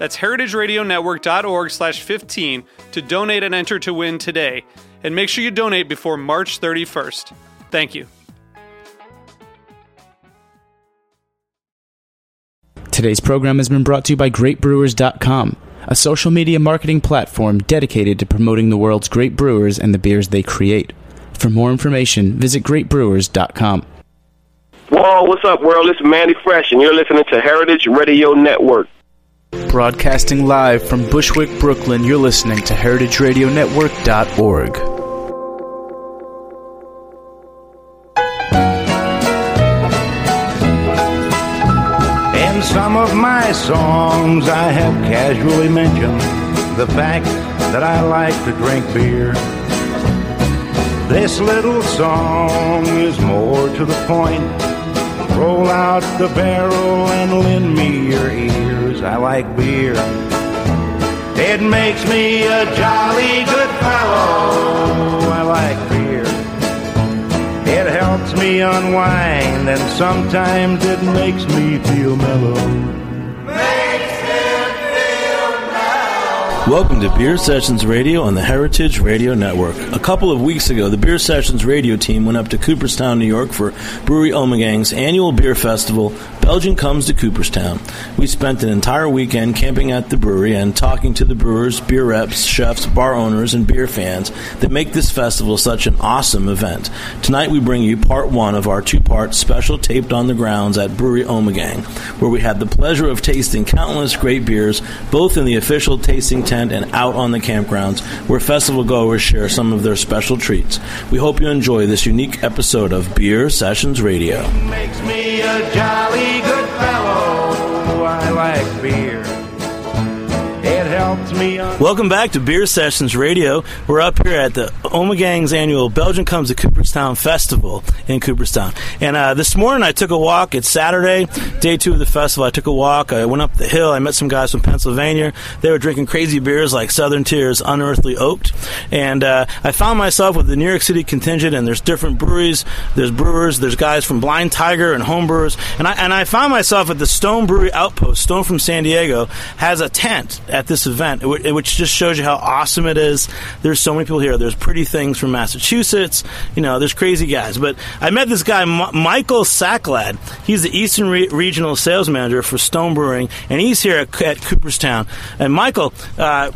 That's heritageradionetwork.org slash 15 to donate and enter to win today. And make sure you donate before March 31st. Thank you. Today's program has been brought to you by GreatBrewers.com, a social media marketing platform dedicated to promoting the world's great brewers and the beers they create. For more information, visit GreatBrewers.com. Whoa, what's up, world? It's is Mannie Fresh, and you're listening to Heritage Radio Network. Broadcasting live from Bushwick, Brooklyn, you're listening to HeritageRadioNetwork.org. In some of my songs, I have casually mentioned the fact that I like to drink beer. This little song is more to the point. Roll out the barrel and lend me your ears. I like beer. It makes me a jolly good fellow. I like beer. It helps me unwind, and sometimes it makes me feel mellow. Welcome to Beer Sessions Radio on the Heritage Radio Network. A couple of weeks ago, the Beer Sessions radio team went up to Cooperstown, New York for Brewery Omegang's annual beer festival, Belgian Comes to Cooperstown. We spent an entire weekend camping at the brewery and talking to the brewers, beer reps, chefs, bar owners, and beer fans that make this festival such an awesome event. Tonight we bring you part one of our two-part special taped on the grounds at Brewery Omegang, where we had the pleasure of tasting countless great beers, both in the official tasting tent and out on the campgrounds, where festival goers share some of their special treats. We hope you enjoy this unique episode of Beer Sessions Radio. Good fellow. I like beer. Welcome back to Beer Sessions Radio. We're up here at the Omegang's annual Belgian Comes to Cooperstown Festival in Cooperstown. And uh, this morning I took a walk. It's Saturday, day two of the festival. I took a walk. I went up the hill. I met some guys from Pennsylvania. They were drinking crazy beers like Southern Tier's Unearthly Oaked. And uh, I found myself with the New York City contingent, and there's different breweries. There's brewers. There's guys from Blind Tiger and home brewers. And I, and I found myself at the Stone Brewery Outpost. Stone from San Diego has a tent at this event, which just shows you how awesome it is. There's so many people here. There's pretty things from Massachusetts. You know, there's crazy guys. But I met this guy, M- Michael Saklad. He's the Eastern Re- Regional Sales Manager for Stone Brewing, and he's here at, at Cooperstown. And Michael, uh,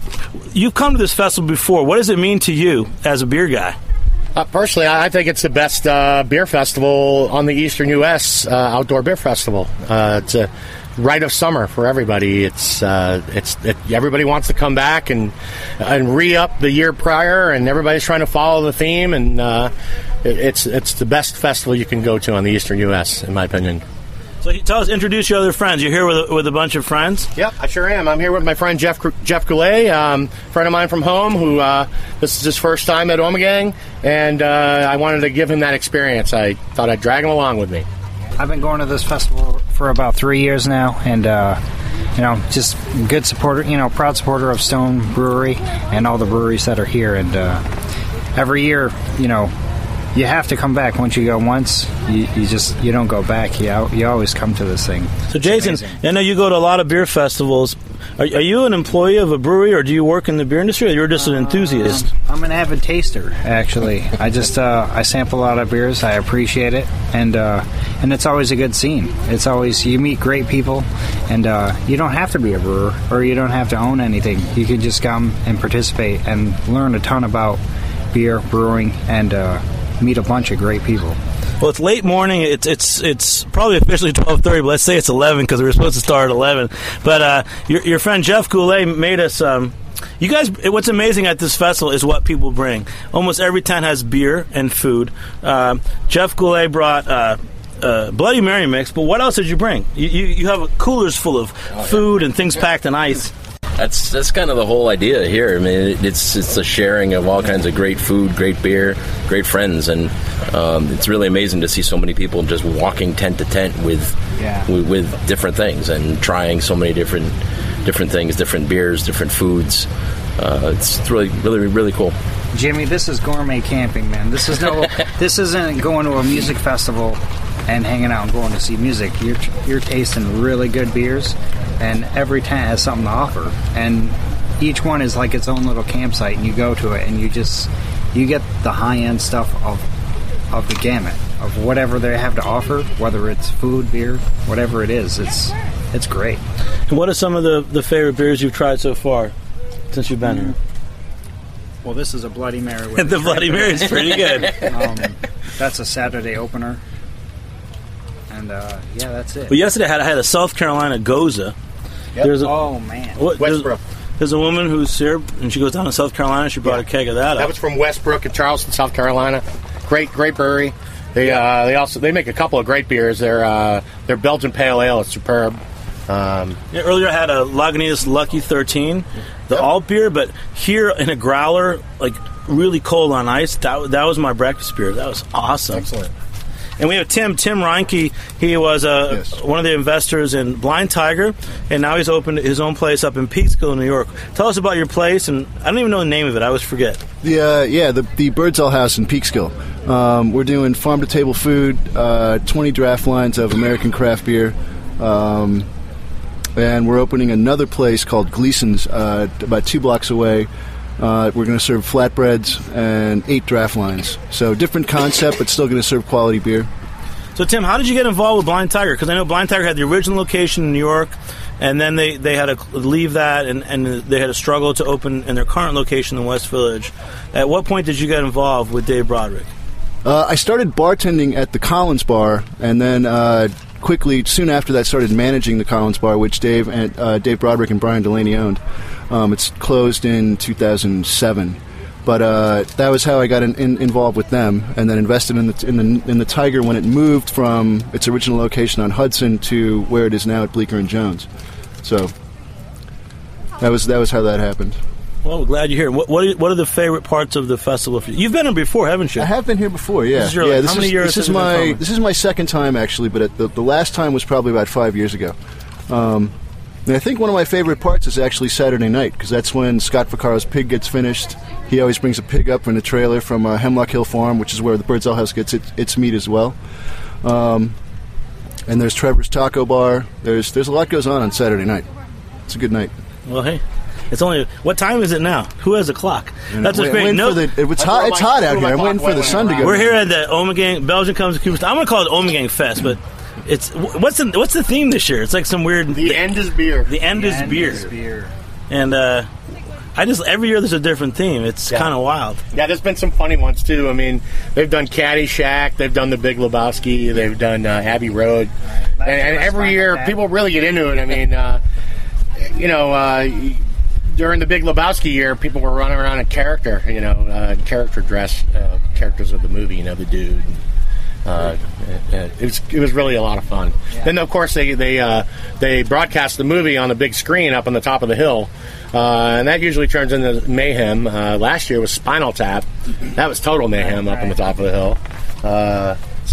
you've come to this festival before. What does it mean to you as a beer guy? Uh, personally, I think it's the best uh, beer festival on the Eastern U.S. Uh, outdoor beer festival. Uh, it's a rite of summer for everybody. It's uh, it's it, everybody wants to come back and and re up the year prior, and everybody's trying to follow the theme. And uh, it, it's it's the best festival you can go to on the Eastern U.S. in my opinion. So tell us, introduce your other friends. You're here with a, with a bunch of friends. Yep, I sure am. I'm here with my friend Jeff Jeff Goulet, um, friend of mine from home, who uh, this is his first time at Omegang, and uh, I wanted to give him that experience. I thought I'd drag him along with me. I've been going to this festival for about three years now, and uh, you know, just good supporter, you know, proud supporter of Stone Brewery and all the breweries that are here. And uh, every year, you know, you have to come back. Once you go once, you, you just you don't go back. You you always come to this thing. So, Jason, I know you go to a lot of beer festivals. Are, are you an employee of a brewery, or do you work in the beer industry, or you're just an enthusiast? I'm an avid taster, actually. I just uh, I sample a lot of beers. I appreciate it, and uh, and it's always a good scene. It's always you meet great people, and uh, you don't have to be a brewer or you don't have to own anything. You can just come and participate and learn a ton about beer brewing and uh, meet a bunch of great people. Well, it's late morning. It's it's it's probably officially twelve thirty, but let's say it's eleven because we were supposed to start at eleven. But uh, your your friend Jeff Goulet made us. Um, you guys, what's amazing at this festival is what people bring. Almost every tent has beer and food. Um Jeff Goulet brought. Uh, uh, Bloody Mary mix, but what else did you bring? You, you, you have coolers full of food and things packed in ice. That's that's kind of the whole idea here. I mean, it's it's a sharing of all kinds of great food, great beer, great friends, and um, it's really amazing to see so many people just walking tent to tent with, Yeah. with with different things and trying so many different different things, different beers, different foods. Uh, it's really really really cool. Jimmy, this is gourmet camping, man. This is no, this isn't going to a music festival and hanging out and going to see music. You're you're tasting really good beers, and every tent has something to offer, and each one is like its own little campsite, and you go to it, and you just you get the high end stuff of of the gamut of whatever they have to offer, whether it's food, beer, whatever it is. It's it's great. And what are some of the, the favorite beers you've tried so far since you've been here? Well, this is a Bloody Mary. The Bloody Mary is pretty good. Um, that's a Saturday opener, and uh, yeah, that's it. But yesterday I had, I had a South Carolina Gose. There's a, oh man, what, Westbrook. there's a woman who's here, and she goes down to South Carolina. She brought a keg of that. That up. was from Westbrook in Charleston, South Carolina. Great, great brewery. They uh, they also they make a couple of great beers. Their uh, their Belgian Pale Ale is superb. Um, Yeah, earlier I had a Lagunitas Lucky 13, the alt beer, but here in a growler, like really cold on ice, that, that was my breakfast beer. That was awesome. Excellent. And we have Tim, Tim Reinke. He was uh, Yes. one of the investors in Blind Tiger, and now he's opened his own place up in Peekskill, New York. Tell us about your place, and I don't even know the name of it. I always forget. The uh, yeah, the the Birdsall House in Peekskill. Um, we're doing farm to table food, uh, 20 draft lines of American craft beer, um, and we're opening another place called Gleason's uh, about two blocks away. Uh, we're going to serve flatbreads and eight draft lines. So different concept, but still going to serve quality beer. So, Tim, how did you get involved with Blind Tiger? Because I know Blind Tiger had the original location in New York, and then they, they had to leave that, and, and they had a struggle to open in their current location in West Village. At what point did you get involved with Dave Brodrick? Uh, I started bartending at the Collins Bar, and then uh, quickly, soon after that, started managing the Collins Bar, which Dave and uh, Dave Brodrick and Brian Delaney owned. Um, it's closed in 2007, but uh, that was how I got in, in, involved with them, and then invested in the, in the in the Tiger when it moved from its original location on Hudson to where it is now at Bleecker and Jones. So that was that was how that happened. Well, we're glad you're here. What, what, are, what are the favorite parts of the festival for you? You've been here before, haven't you? I have been here before. Yeah, This is your, yeah. like, this how many is, This is my this is my second time actually, but the, the last time was probably about five years ago. Um, and I think one of my favorite parts is actually Saturday night because that's when Scott Vaccaro's pig gets finished. He always brings a pig up in a trailer from uh, Hemlock Hill Farm, which is where the Birdsall House gets its, its meat as well. Um, and there's Trevor's Taco Bar. There's there's a lot goes on on Saturday night. It's a good night. Well, hey, it's only what time is it now? Who has a clock? That's what's Wait- great. No, for the- it's hot. It's my- hot out here. I'm waiting for the sun to I go. we're here at the Omegang Belgian comes to Cooperstown. I'm gonna call it Omegang Fest, but it's what's the what's the theme this year? It's like some weird. the end is beer. the end is And beer, it's beer. and uh, I just every year there's a different theme. It's Yeah. kind of wild. Yeah, there's been some funny ones too. I mean, they've done Caddyshack, they've done the Big Lebowski, they've done uh, Abbey Road, and, and every year people really get into it. I mean, uh, you know, uh, during the Big Lebowski year, people were running around in character, you know, uh, character dress, uh, characters of the movie, you know, the dude. Uh, it, it was it was really a lot of fun. Then of course they they uh, they broadcast the movie on the big screen up on the top of the hill, uh, and that usually turns into mayhem. Uh, last year was Spinal Tap, that was total mayhem up on the top of the hill.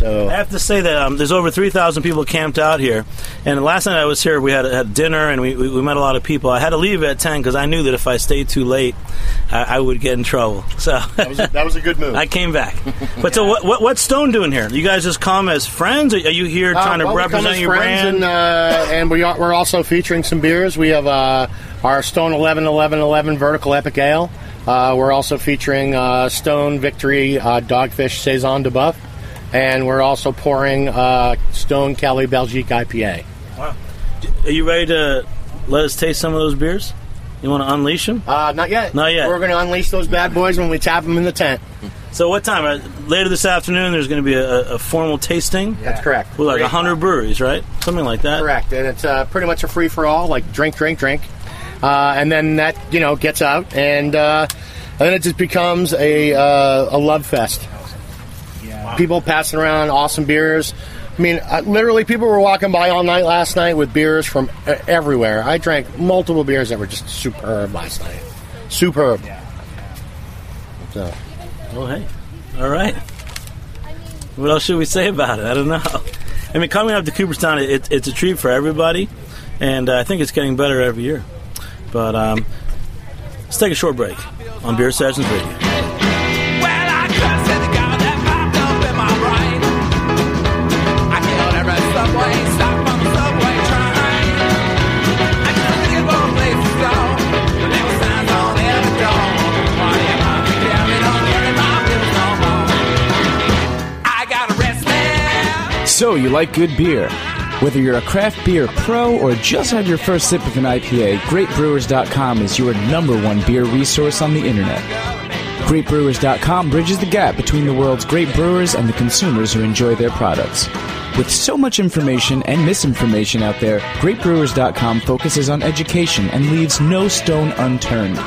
Uh, so I have to say that um, there's over 3,000 people camped out here. And last night I was here, we had, had dinner and we, we, we met a lot of people. I had to leave at 10 because I knew that if I stayed too late, I, I would get in trouble. So that was a, that was a good move. I came back. But so what, what, what's Stone doing here? You guys just come as friends? Or are you here Uh, trying to well, we come represent your friends brand? and, uh, and we are, we're also featuring some beers. We have uh, our Stone 11 11 11 Vertical Epic Ale. Uh, we're also featuring uh, Stone Victory uh, Dogfish Saison du BUFF. And we're also pouring uh, Stone Cali Belgique IPA. Wow. are you ready to let us taste some of those beers? You want to unleash them? Uh, not yet. Not yet. We're going to unleash those bad boys when we tap them in the tent. So what time? Uh, later this afternoon, there's going to be a, a formal tasting. That's correct. With like Great. hundred breweries, right? Something like that. Correct, and it's uh, pretty much a free for all, like drink, drink, drink, uh, and then that you know gets out, and, uh, and then it just becomes a uh, a love fest. People passing around awesome beers. I mean, uh, literally, people were walking by all night last night with beers from everywhere. I drank multiple beers that were just superb last night. Superb. Yeah. So, Oh, hey. All right. What else should we say about it? I don't know. I mean, coming up to Cooperstown, it, it's a treat for everybody, and uh, I think it's getting better every year. But um, let's take a short break on Beer Sessions Radio. So, you like good beer? Whether you're a craft beer pro or just had your first sip of an IPA, GreatBrewers.com is your number one beer resource on the internet. GreatBrewers.com bridges the gap between the world's great brewers and the consumers who enjoy their products. With so much information and misinformation out there, GreatBrewers.com focuses on education and leaves no stone unturned.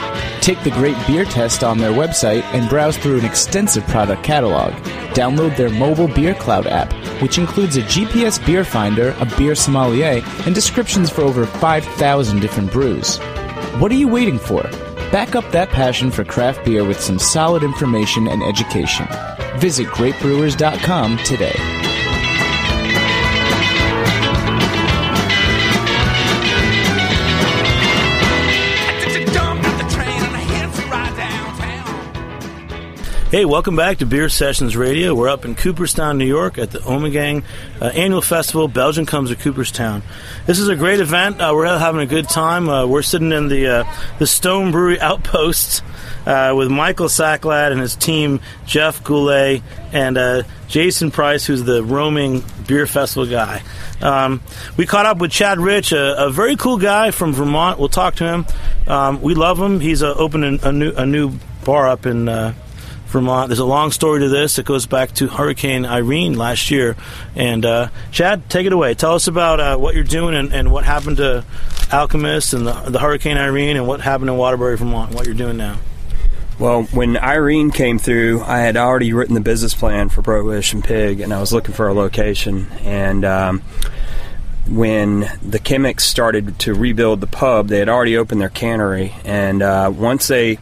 Take the Great Beer Test on their website and browse through an extensive product catalog. Download their mobile Beer Cloud app, which includes a GPS beer finder, a beer sommelier, and descriptions for over 5,000 different brews. What are you waiting for? Back up that passion for craft beer with some solid information and education. Visit greatbrewers.com today. Hey, welcome back to Beer Sessions Radio. We're up in Cooperstown, New York at the Omegang uh, Annual Festival. Belgium comes to Cooperstown. This is a great event. Uh, we're having a good time. Uh, we're sitting in the uh, the Stone Brewery Outpost uh, with Michael Saklad and his team, Jeff Goulet, and uh, Jason Price, who's the roaming beer festival guy. Um, we caught up with Chad Rich, a, a very cool guy from Vermont. We'll talk to him. Um, we love him. He's uh, opening a new a new bar up in uh, Vermont. There's a long story to this. It goes back to Hurricane Irene last year. And uh, Chad, take it away. Tell us about uh, what you're doing and, and what happened to Alchemist and the, the Hurricane Irene and what happened in Waterbury, Vermont. What you're doing now. Well, when Irene came through, I had already written the business plan for Prohibition Pig, and I was looking for a location. And um, when the Kimmichs started to rebuild the pub, they had already opened their cannery, and uh, once they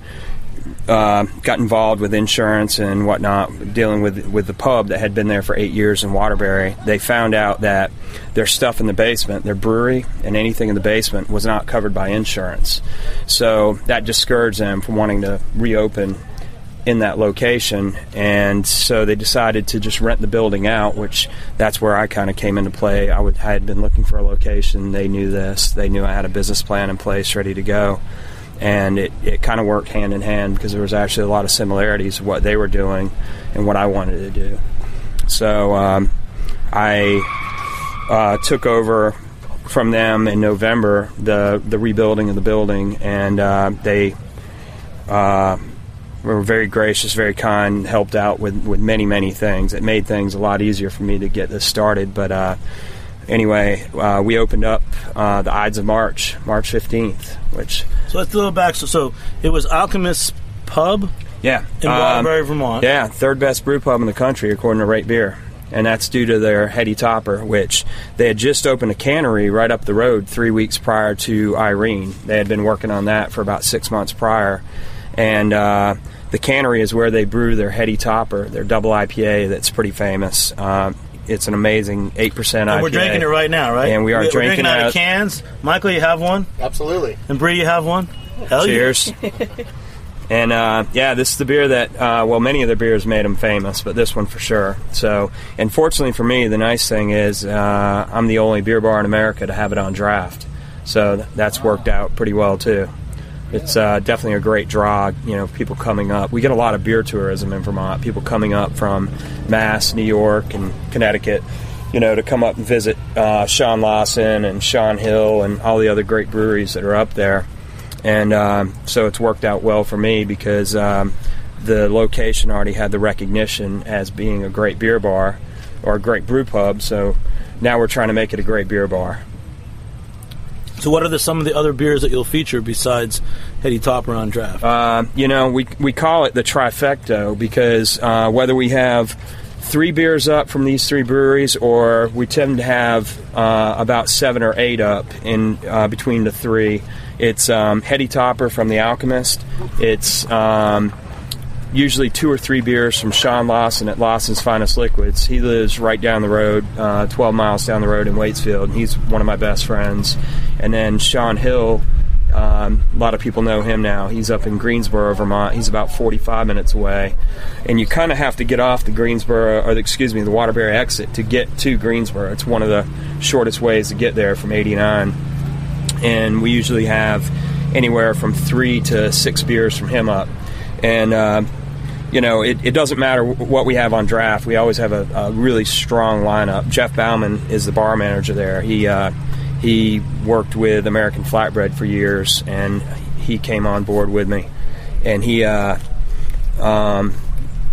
uh, got involved with insurance and whatnot, dealing with with the pub that had been there for eight years in Waterbury. They found out that their stuff in the basement, their brewery, and anything in the basement was not covered by insurance. So that discouraged them from wanting to reopen in that location, and so they decided to just rent the building out. Which that's where I kind of came into play. I, would, I had been looking for a location. They knew this. They knew I had a business plan in place, ready to go and it, it kind of worked hand in hand because there was actually a lot of similarities of what they were doing and what I wanted to do. So um, I uh, took over from them in November the the rebuilding of the building, and uh, they uh, were very gracious, very kind, helped out with, with many many things. It made things a lot easier for me to get this started, but. Anyway, uh, we opened up uh, the Ides of March, March 15th, which So let's do a little back. So, so it was Alchemist Pub Yeah. in Um, Waterbury, Vermont. Yeah, third best brew pub in the country according to Rate Beer. And that's due to their heady topper, which they had just opened a cannery right up the road three weeks prior to Irene. They had been working on that for about six months prior. And uh, the cannery is where they brew their heady topper, their double IPA that's pretty famous. Um, it's an amazing 8% IPA. We're drinking it right now, right? And we are We're drinking out of cans. Michael, you have one, absolutely. and Bree, you have one. Hell yeah. Cheers. and uh, yeah, this is the beer that, uh, well, many of the beers made them famous, but this one for sure. So, and fortunately for me, the nice thing is uh, I'm the only beer bar in America to have it on draft. So th- that's worked out pretty well too. It's uh, definitely a great draw. You know, people coming up. We get a lot of beer tourism in Vermont. People coming up from Mass, New York, and Connecticut. You know, to come up and visit uh, Sean Lawson and Shaun Hill and all the other great breweries that are up there. And um, so it's worked out well for me because um, the location already had the recognition as being a great beer bar or a great brew pub. So now we're trying to make it a great beer bar. So, what are the, some of the other beers that you'll feature besides Heady Topper on draft? Uh, you know, we we call it the trifecta because uh, whether we have three beers up from these three breweries, or we tend to have uh, about seven or eight up in uh, between the three. It's um, Heady Topper from the Alchemist. It's um, usually two or three beers from Sean Lawson at Lawson's Finest Liquids. He lives right down the road, uh, 12 miles down the road in Waitsfield. And he's one of my best friends. And then Shaun Hill, um, a lot of people know him now. He's up in Greensboro, Vermont. He's about 45 minutes away. And you kind of have to get off the Greensboro, or the, excuse me, the Waterbury exit to get to Greensboro. It's one of the shortest ways to get there from 89. And we usually have anywhere from three to six beers from him up. And uh, you know, it, it doesn't matter what we have on draft. We always have a, a really strong lineup. Jeff Bauman is the bar manager there. He uh, he worked with American Flatbread for years, and he came on board with me. And he, uh, um,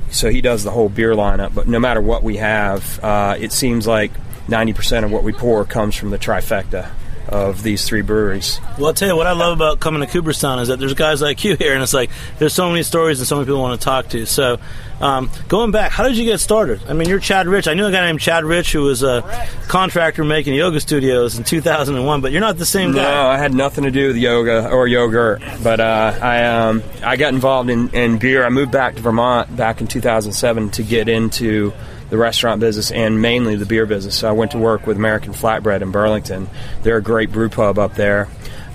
so he does the whole beer lineup. But no matter what we have, uh, it seems like 90% of what we pour comes from the trifecta of these three breweries. Well, I'll tell you what I love about coming to Cooperstown is that there's guys like you here, and it's like there's so many stories and so many people want to talk to. So, um, going back, how did you get started? I mean, you're Chad Rich. I knew a guy named Chad Rich who was a contractor making yoga studios in 2001, but you're not the same guy. No, I had nothing to do with yoga or yogurt, but uh, I um, I got involved in, in beer. I moved back to Vermont back in 2007 to get into the restaurant business and mainly the beer business. So I went to work with American Flatbread in Burlington. They're a great brew pub up there.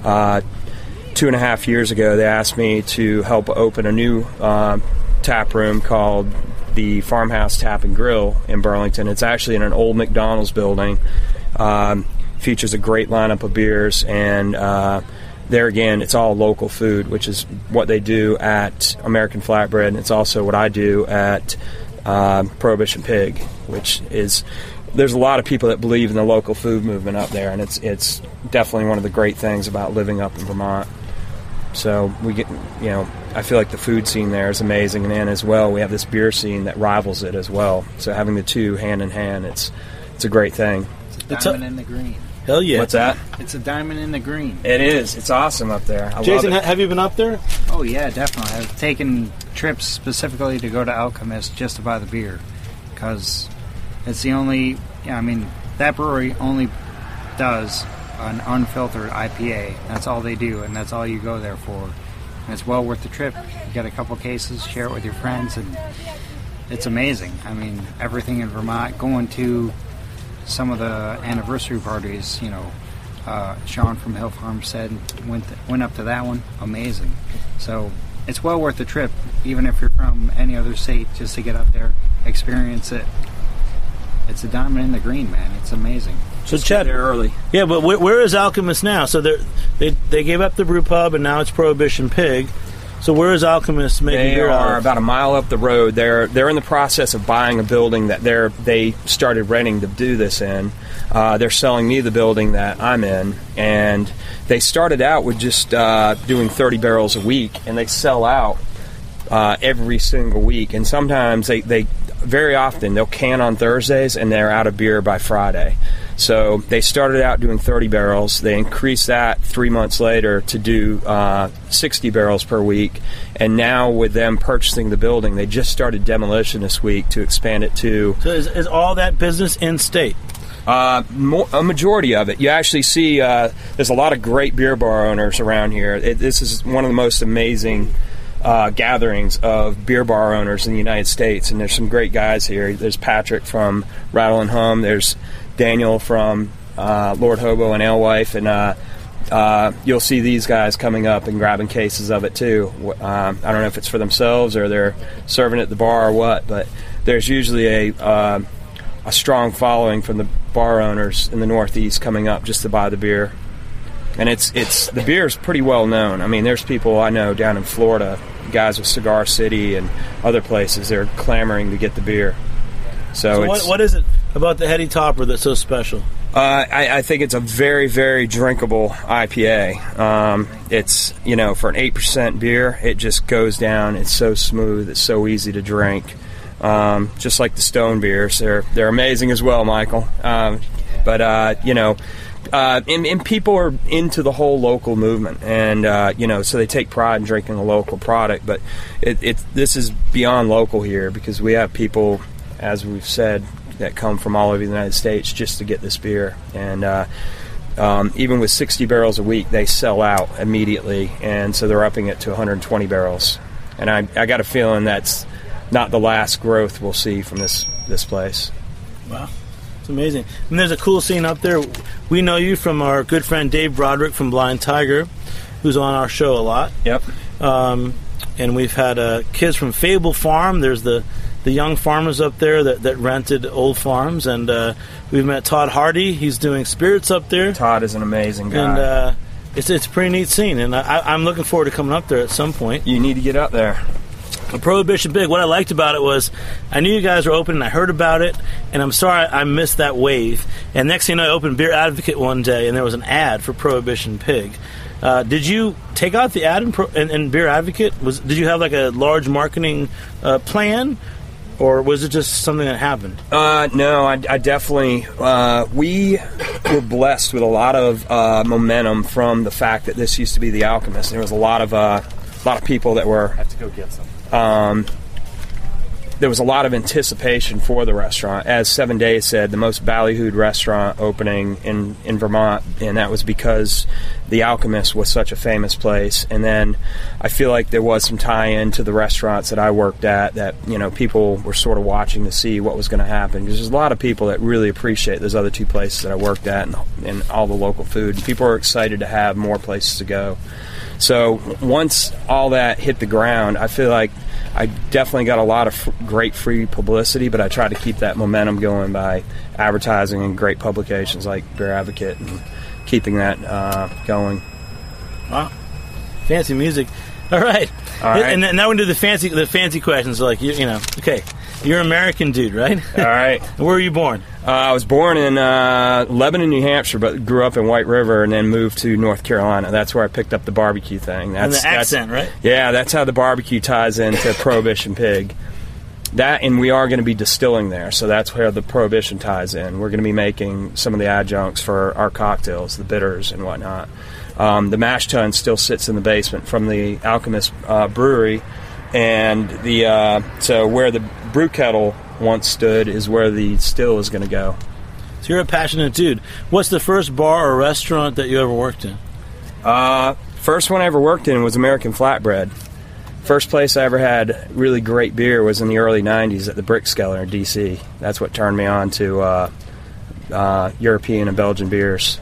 Uh, two and a half years ago, they asked me to help open a new uh, tap room called the Farmhouse Tap and Grill in Burlington. It's actually in an old McDonald's building. Um, features a great lineup of beers and. Uh, there again, it's all local food, which is what they do at American Flatbread, and it's also what I do at uh, Prohibition Pig, which is there's a lot of people that believe in the local food movement up there, and it's it's definitely one of the great things about living up in Vermont. So we get, you know, I feel like the food scene there is amazing, and then as well we have this beer scene that rivals it as well. So having the two hand in hand, it's it's a great thing. It's a diamond in the green. Hell yeah! What's that? It's a diamond in the green. It is. It's awesome up there. I Jason, love it. have you been up there? Oh yeah, definitely. I've taken trips specifically to go to Alchemist just to buy the beer because it's the only. I mean that brewery only does an unfiltered IPA. That's all they do, and that's all you go there for. And it's well worth the trip. You get a couple cases, share it with your friends, and it's amazing. I mean, everything in Vermont. Going to some of the anniversary parties, you know, uh, Shaun from Hill Farmstead went went up to that one, amazing. So it's well worth the trip, even if you're from any other state, just to get up there, experience it. It's a diamond in the green, man. It's amazing. So Chad, there early. Yeah, but where, where is Alchemist now? So they they they gave up the brew pub and now it's Prohibition Pig. So where is Alchemist making They out are about a mile up the road. They're they're in the process of buying a building that they're they started renting to do this in. Uh, they're selling me the building that I'm in, and they started out with just uh, doing 30 barrels a week, and they sell out uh, every single week. And sometimes they, they very often they'll can on Thursdays, and they're out of beer by Friday. So they started out doing 30 barrels. They increased that three months later to do uh, 60 barrels per week. And now, with them purchasing the building, they just started demolition this week to expand it to So is, is all that business in state? uh, mo- a majority of it. You actually see uh, there's a lot of great beer bar owners around here. It, this is one of the most amazing uh, gatherings of beer bar owners in the United States, and there's some great guys here. There's Patrick from Rattle and Hum. There's Daniel from uh, Lord Hobo and Alewife, and uh, uh, you'll see these guys coming up and grabbing cases of it too. Um, I don't know if it's for themselves or they're serving at the bar or what, but there's usually a uh, a strong following from the bar owners in the Northeast coming up just to buy the beer. And it's it's the beer is pretty well known. I mean, there's people I know down in Florida, guys with Cigar City and other places. They're clamoring to get the beer. So, So what, what is it about the Heady Topper that's so special? Uh, I, I think it's a very, very drinkable IPA. Um, it's you know for an eight percent beer, it just goes down. It's so smooth. It's so easy to drink. Um, just like the Stone beers, they're they're amazing as well, Michael. Um, but uh, you know. Uh, and, and people are into the whole local movement, and uh, you know, so they take pride in drinking a local product. But it, it this is beyond local here because we have people, as we've said, that come from all over the United States just to get this beer. And uh, um, even with 60 barrels a week, they sell out immediately, and so they're upping it to 120 barrels. And I, I got a feeling that's not the last growth we'll see from this this place. Wow. It's amazing. And there's a cool scene up there. We know you from our good friend Dave Brodrick from Blind Tiger, who's on our show a lot. Yep. Um, and we've had uh, kids from Fable Farm. There's the the young farmers up there that, that rented old farms, and uh, we've met Todd Hardie. He's doing spirits up there, Todd is an amazing guy. and uh, it's it's a pretty neat scene. And I, I'm looking forward to coming up there at some point. you need to get up there. The Prohibition Pig. What I liked about it was I knew you guys were open and I heard about it, and I'm sorry I missed that wave. And next thing you know, I opened Beer Advocate one day, and there was an ad for Prohibition Pig. Uh, did you take out the ad in, Pro- in, in Beer Advocate? Was did you have like a large marketing uh, plan, or was it just something that happened? Uh, no, I, I definitely. Uh, we were blessed with a lot of uh, momentum from the fact that this used to be the Alchemist. There was a lot of uh, a lot of people that were. I have to go get some. Um, there was a lot of anticipation for the restaurant. As Seven Days said, the most ballyhooed restaurant opening in, in Vermont, and that was because the Alchemist was such a famous place. And then I feel like there was some tie in to the restaurants that I worked at that, you know, people were sort of watching to see what was going to happen. Because there's a lot of people that really appreciate those other two places that I worked at and, and all the local food. People are excited to have more places to go. So once all that hit the ground, I feel like I definitely got a lot of f- great free publicity, but I tried to keep that momentum going by advertising in great publications like Beer Advocate and keeping that uh, going. Wow, fancy music. All right, All right. and now we do the fancy the fancy questions. Like you, you know, okay, you're an American dude, right? All right. Where were you born? Uh, I was born in uh, Lebanon, New Hampshire, but grew up in White River and then moved to North Carolina. That's where I picked up the barbecue thing. That's, and the accent, right? Yeah, that's how the barbecue ties into Prohibition Pig. That and we are going to be distilling there, so that's where the Prohibition ties in. We're going to be making some of the adjuncts for our cocktails, the bitters and whatnot. Um, the mash tun still sits in the basement from the Alchemist uh, Brewery, and the uh, so where the brew kettle once stood is where the still is going to go. So you're a passionate dude. What's the first bar or restaurant that you ever worked in? Uh, first one I ever worked in was American Flatbread. First place I ever had really great beer was in the early '90s at the Brick Skeller in D.C. That's what turned me on to uh, uh, European and Belgian beers.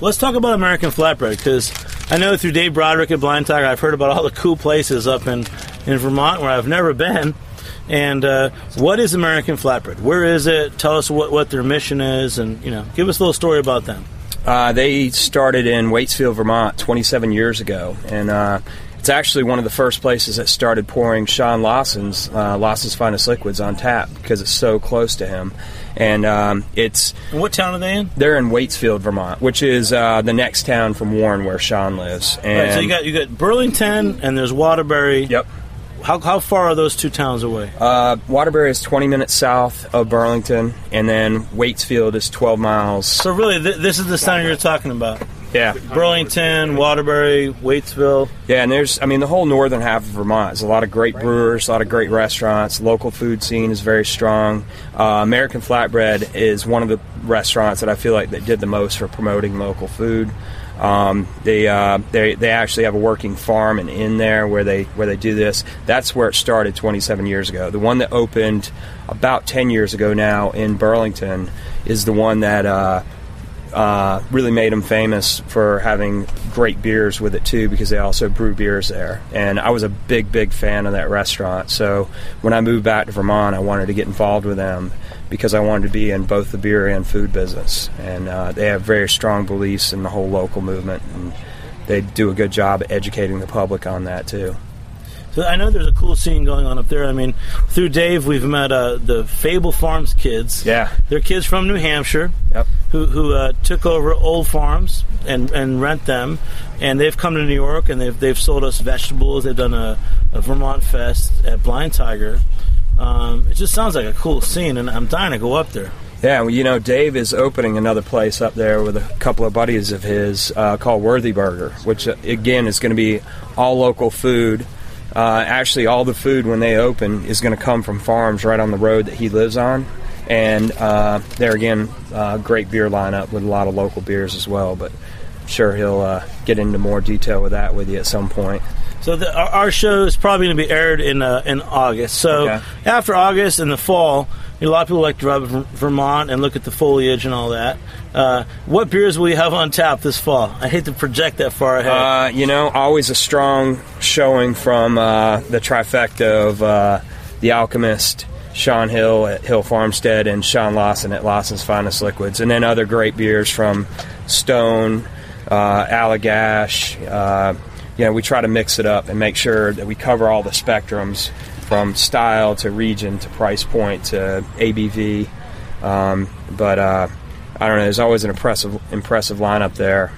Let's talk about American Flatbread because I know through Dave Brodrick at Blind Tiger, I've heard about all the cool places up in, in Vermont where I've never been. And uh, what is American Flatbread? Where is it? Tell us what, what their mission is, and you know, give us a little story about them. Uh, they started in Waitsfield, Vermont, 27 years ago, and uh, it's actually one of the first places that started pouring Sean Lawson's uh, Lawson's Finest Liquids on tap because it's so close to him. And um, it's And what town are they in? they're in Waitsfield, Vermont, which is uh, the next town from Warren, where Sean lives. And Right, so you got you got Burlington and there's Waterbury. Yep. How, how far are those two towns away? Uh, Waterbury is 20 minutes south of Burlington, and then Waitsfield is 12 miles. So really, th- this is the town you're talking about. Yeah, Burlington, Waterbury, Waitsville. yeah, and there's, I mean, the whole northern half of Vermont. There's a lot of great brewers, a lot of great restaurants. Local food scene is very strong. Uh, American Flatbread is one of the restaurants that I feel like that did the most for promoting local food. Um, they, uh, they they actually have a working farm and inn there where they where they do this. That's where it started 27 years ago. The one that opened about 10 years ago now in Burlington is the one that uh, uh, really made them famous for having great beers with it too, because they also brew beers there. And I was a big, big fan of that restaurant. So when I moved back to Vermont, I wanted to get involved with them because I wanted to be in both the beer and food business. And uh, they have very strong beliefs in the whole local movement, and they do a good job educating the public on that too. So I know there's a cool scene going on up there. I mean, through Dave, we've met uh, the Fable Farms kids. Yeah. they're kids from New Hampshire. Yep. Who, who uh, took over old farms and, and rent them, and they've come to New York and they've they've sold us vegetables. They've done a, a Vermont Fest at Blind Tiger. Um, it just sounds like a cool scene, and I'm dying to go up there. Yeah, well, you know, Dave is opening another place up there with a couple of buddies of his uh, called Worthy Burger, which uh, again is going to be all local food. Uh, actually, all the food when they open is going to come from farms right on the road that he lives on, and uh, there again, uh, great beer lineup with a lot of local beers as well. But I'm sure he'll uh, get into more detail with that with you at some point. So the, our, show is probably going to be aired in uh, in August. So Okay. after August in the fall, a lot of people like to drive to Vermont and look at the foliage and all that. Uh, what beers will you have on tap this fall? I hate to project that far ahead. Uh, you know, always a strong showing from uh, the trifecta of uh, the Alchemist, Shaun Hill at Hill Farmstead, and Sean Lawson at Lawson's Finest Liquids, and then other great beers from Stone, uh, Allagash. Uh, you know, we try to mix it up and make sure that we cover all the spectrums from style to region to price point to ABV. Um, but uh, I don't know. There's always an impressive, impressive lineup there.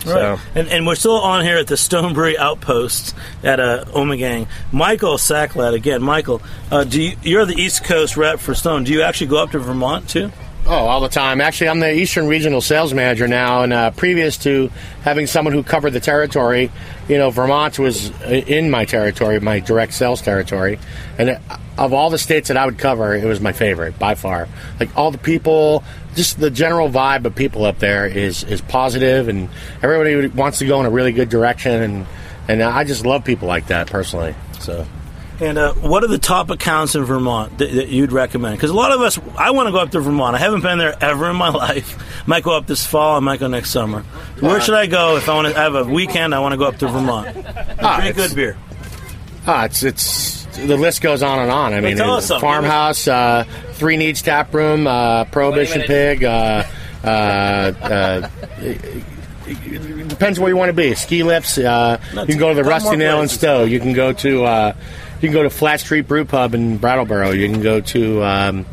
So. Right. And, and we're still on here at the Stone Brewery Outpost at uh, Omegang. Michael Saklad again. Michael, uh, do you, you're the East Coast rep for Stone. Do you actually go up to Vermont too? Oh, all the time. Actually, I'm the Eastern Regional Sales Manager now, and uh, previous to having someone who covered the territory, you know, Vermont was uh, in my territory, my direct sales territory, and uh, of all the states that I would cover, it was my favorite by far. Like all the people, just the general vibe of people up there is is positive, and everybody wants to go in a really good direction, and and I just love people like that personally. So. And uh, what are the top accounts in Vermont that, that you'd recommend? Because a lot of us, I want to go up to Vermont. I haven't been there ever in my life. Might go up this fall. I might go next summer. Where should I go if I want to have a weekend? I want to go up to Vermont. Ah, Drink good beer. Ah, it's it's the list goes on and on. I mean, tell us uh, something. farmhouse, uh, three needs tap room, uh, prohibition pig. Uh, uh, uh, it, it depends where you want to be. Ski lifts. Uh, you can go to the Rusty Nail and places. Stowe. You can go to uh, you can go to Flat Street Brew Pub in Brattleboro. You can go to um,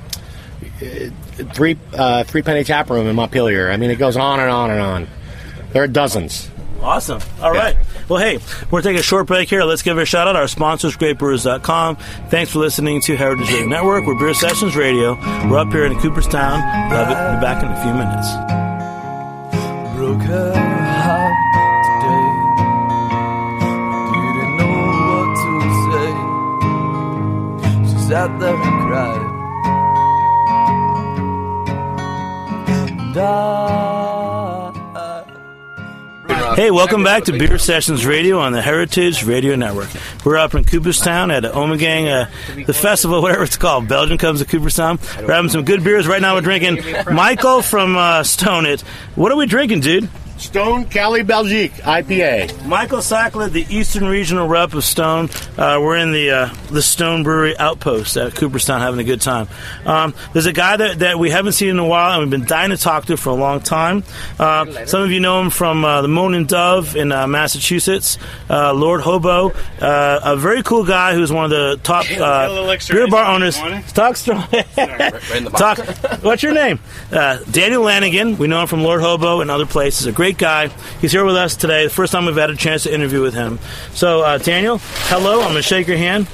uh, three uh, three penny tap room in Montpelier. I mean, it goes on and on and on. There are dozens. Awesome. All right. Well, hey, we're taking a short break here. Let's give a shout out. Our sponsors, greatbrewers.com. Thanks for listening to Heritage Radio Network. We're Beer Sessions Radio. We're up here in Cooperstown. Love it. We'll be back in a few minutes. broke sat there and cried. And Hey, welcome back to Beer Sessions Radio on the Heritage Radio Network. We're up in Cooperstown at Omegang, uh, the festival, whatever it's called. Belgium comes to Cooperstown. We're having some good beers. Right now we're drinking Michael from uh, Stone It. What are we drinking, dude? Stone Cali Belgique IPA. Michael Sackler, the Eastern Regional Rep of Stone. Uh, we're in the uh, the Stone Brewery Outpost at Cooperstown, having a good time. Um, there's a guy that, that we haven't seen in a while, and we've been dying to talk to for a long time. Uh, some of you know him from uh, the Moan and Dove in uh, Massachusetts. Uh, Lord Hobo, uh, a very cool guy who's one of the top uh, beer bar owners. Talk strong. Talk. What's your name? Uh, Daniel Lanigan. We know him from Lord Hobo and other places. A great guy. He's here with us today. The first time we've had a chance to interview with him. So, uh, Daniel, hello. I'm going to shake your hand.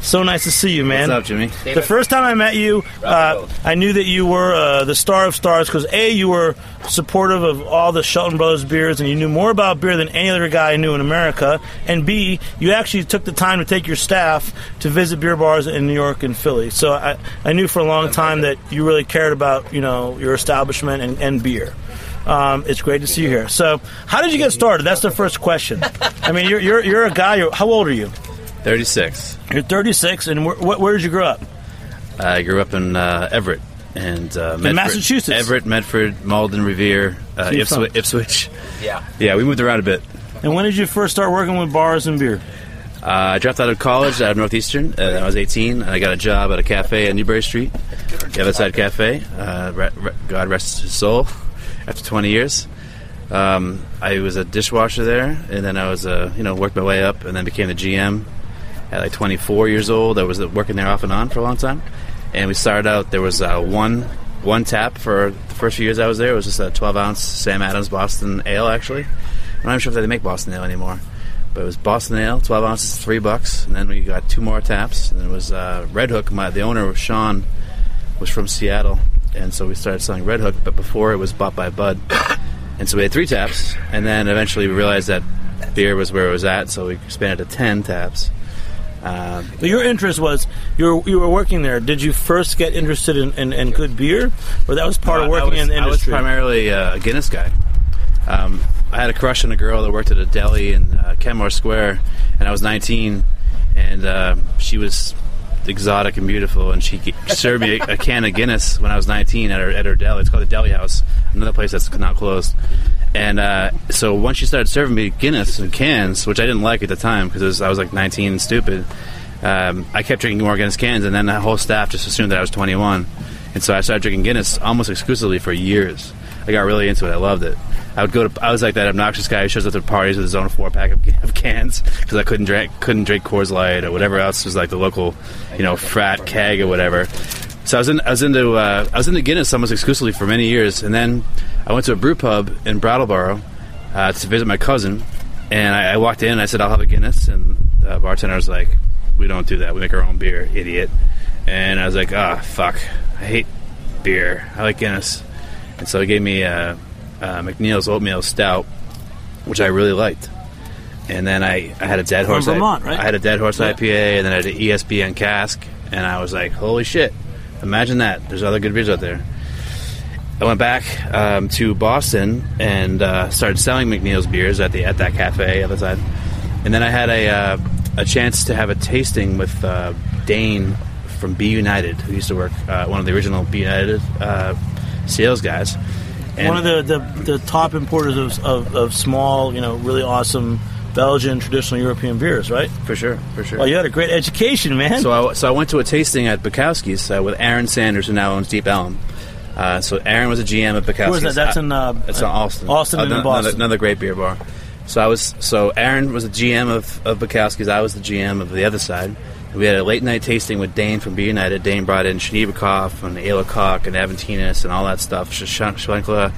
So nice to see you, man. What's up, Jimmy? The first time I met you, uh, I knew that you were uh, the star of stars because a you were supportive of all the Shelton Brothers beers, and you knew more about beer than any other guy I knew in America. And b you actually took the time to take your staff to visit beer bars in New York and Philly. So I, I knew for a long time that you really cared about you know your establishment and, and beer. Um, it's great to see you here. So, how did you get started? That's the first question. I mean, you're you're, you're a guy. You're, how old are you? 36. You're 36, and where, where, where did you grow up? I grew up in uh, Everett and uh, Medford. Massachusetts? Everett, Medford, Malden, Revere, uh, So Ipswich, Ipswich. Yeah. Yeah, we moved around a bit. And when did you first start working with bars and beer? Uh, I dropped out of college out of Northeastern. Uh, I was 18, and I got a job at a cafe on Newbury Street, the Other Side Cafe. Uh, re- re- God rest his soul. After 20 years, um, I was a dishwasher there, and then I was, uh, you know, worked my way up, and then became the GM. at like 24 years old. I was working there off and on for a long time, and we started out. There was uh, one one tap for the first few years I was there. It was just a 12 ounce Sam Adams Boston Ale. Actually, I'm not sure if they make Boston Ale anymore, but it was Boston Ale, 12 ounces, three bucks. And then we got two more taps. And it was uh, Red Hook. My the owner Sean was from Seattle, and so we started selling Red Hook. But before it was bought by Bud, and so we had three taps. And then eventually we realized that beer was where it was at, so we expanded to 10 taps. Um, But your interest was you were you were working there. Did you first get interested in, in, in good beer, or that was part No, of working was, in the industry? I was primarily uh, a Guinness guy. Um, I had a crush on a girl that worked at a deli in uh, Kenmore Square, and I was 19, and uh, she was exotic and beautiful, and she served me a, a can of Guinness when I was 19 at her at her deli. It's called the Deli House, another place that's now closed. And uh, so once she started serving me Guinness in cans, which I didn't like at the time because I was like 19 and stupid, um, I kept drinking more Guinness cans, and then the whole staff just assumed that I was 21. And so I started drinking Guinness almost exclusively for years. I got really into it. I loved it. I would go to. I was like that obnoxious guy who shows up to parties with his own four pack of, of cans because I couldn't drink couldn't drink Coors Light or whatever else was like the local, you know, frat keg or whatever. So I was in, I was into uh, I was into Guinness almost exclusively for many years, and then I went to a brew pub in Brattleboro uh, to visit my cousin, and I, I walked in. and I said, "I'll have a Guinness," and the bartender was like, "We don't do that. We make our own beer, idiot." And I was like, "Ah, fuck! I hate beer. I like Guinness." And so he gave me uh, uh, McNeill's oatmeal stout, which I really liked. And then I, I had a dead From horse. Vermont, right? I had a dead horse Yeah. IPA, and then I had an ESPN cask, and I was like, "Holy shit! Imagine that! There's other good beers out there." I went back um, to Boston and uh, started selling McNeill's beers at the at that cafe at the time, and then I had a uh, a chance to have a tasting with uh, Dane from B United, who used to work uh, one of the original B United uh, sales guys. And One of the, the, the top importers of, of, of small, you know, really awesome Belgian traditional European beers, right? For sure, for sure. Well, you had a great education, man. So I, so I went to a tasting at Bukowski's uh, with Aaron Sanders, who now owns Deep Ellum. Uh, so Aaron was a GM at Bukowski's. Where is that? That's in, uh, it's in Allston. Allston and in another, Boston. Another great beer bar. So I was so Aaron was the GM of, of Bukowski's. I was the GM of the other side. We had a late night tasting with Dane from B United. Dane brought in Schneebekopf and Ayla and Aventinus and all that stuff. Schlenkerla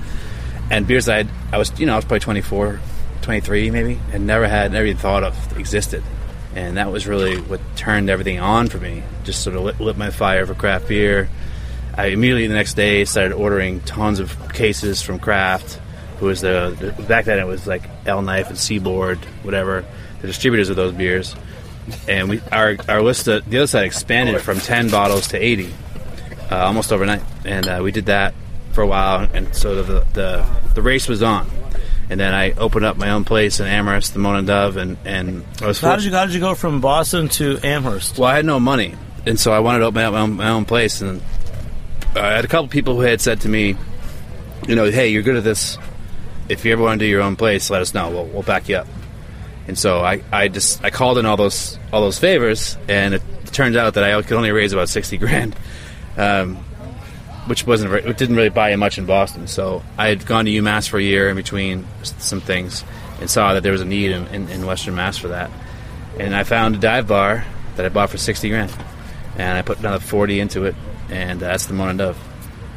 and beers I I was you know I was probably 24, 23 maybe, and never had never even thought of existed. And that was really what turned everything on for me. Just sort of lit, lit my fire for craft beer. I immediately the next day started ordering tons of cases from Craft, who was the back then it was like L Knife and Seaboard, whatever, the distributors of those beers. And we our our list of, the other side expanded from ten bottles to eighty, uh, almost overnight. And uh, we did that for a while, and so the, the the race was on. And then I opened up my own place in Amherst, the Moan and Dove, and and I was how did you how did you go from Boston to Amherst? well, I had no money, and so I wanted to open up my own, my own place. And I had a couple people who had said to me, you know, hey, you're good at this. If you ever want to do your own place, let us know. We'll, we'll back you up. And so I, I just I called in all those all those favors, and it turns out that I could only raise about sixty grand, um, which wasn't it didn't really buy much in Boston. So I had gone to UMass for a year in between some things, and saw that there was a need in, in, in Western Mass for that and I found a dive bar that I bought for sixty grand, and I put another forty into it, and that's the and Dove,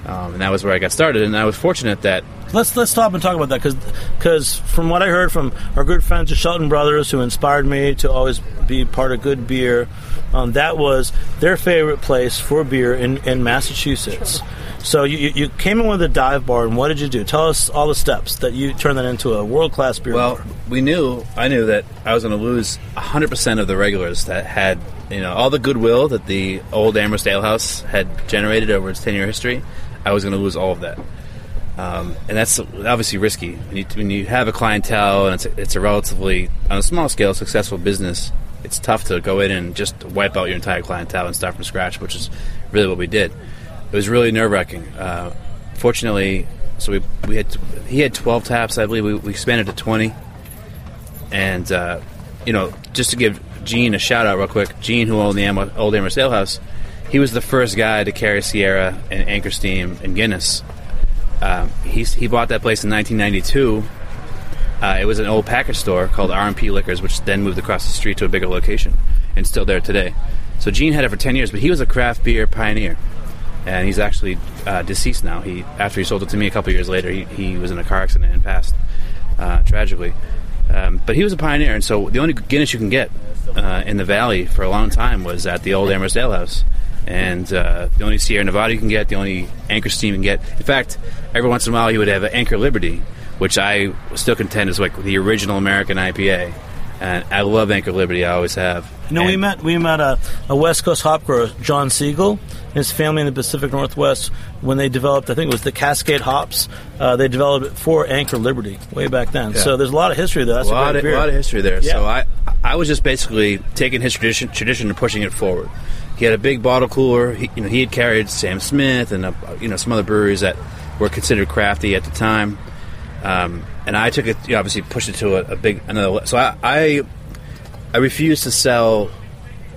um, and that was where I got started. And I was fortunate that Let's let's stop and talk about that because because from what I heard from our good friends the Shelton brothers who inspired me to always be part of good beer, um, that was their favorite place for beer in, in Massachusetts. So you, you came in with a dive bar and what did you do? Tell us all the steps that you turned that into a world class beer well, bar. we knew I knew that I was going to lose hundred percent of the regulars that had you know all the goodwill that the old Amherst Ale House had generated over its ten year history. I was going to lose all of that. Um, and that's obviously risky when you, when you have a clientele and it's a, it's a relatively on a small scale successful business. It's tough to go in and just wipe out your entire clientele and start from scratch, which is really what we did. It was really nerve wracking. Uh, fortunately, so we we had he had twelve taps, I believe. We, we expanded to twenty, and uh, you know just to give Gene a shout out real quick. Gene, who owned the Am- old Amherst Ale House, he was the first guy to carry Sierra and Anchor Steam and Guinness. Um, he's, he bought that place in 1992. Uh, it was an old package store called R&P Liquors, which then moved across the street to a bigger location. and still there today. So Gene had it for ten years, but he was a craft beer pioneer, and he's actually uh, deceased now. He after he sold it to me a couple years later, he, he was in a car accident and passed uh, tragically. Um, but he was a pioneer, and so the only Guinness you can get uh, in the valley for a long time was at the old Amherst Ale House. And uh, the only Sierra Nevada you can get, the only Anchor Steam you can get. In fact, every once in a while you would have an Anchor Liberty, which I still contend is like the original American IPA. And I love Anchor Liberty, I always have. You know, we met we met a, a West Coast hop grower, John Segal, and his family in the Pacific Northwest when they developed. I think it was the Cascade hops. Uh, they developed it for Anchor Liberty way back then. Yeah. So there's a lot of history there. That's a lot, great of, beer. lot of history there. Yeah. So I, I was just basically taking his tradition, tradition and pushing it forward. He had a big bottle cooler. He, you know, he had carried Sam Smith and uh you know some other breweries that were considered crafty at the time. Um, and I took it, you know, obviously pushed it to a, a big another. So I, I, I refused to sell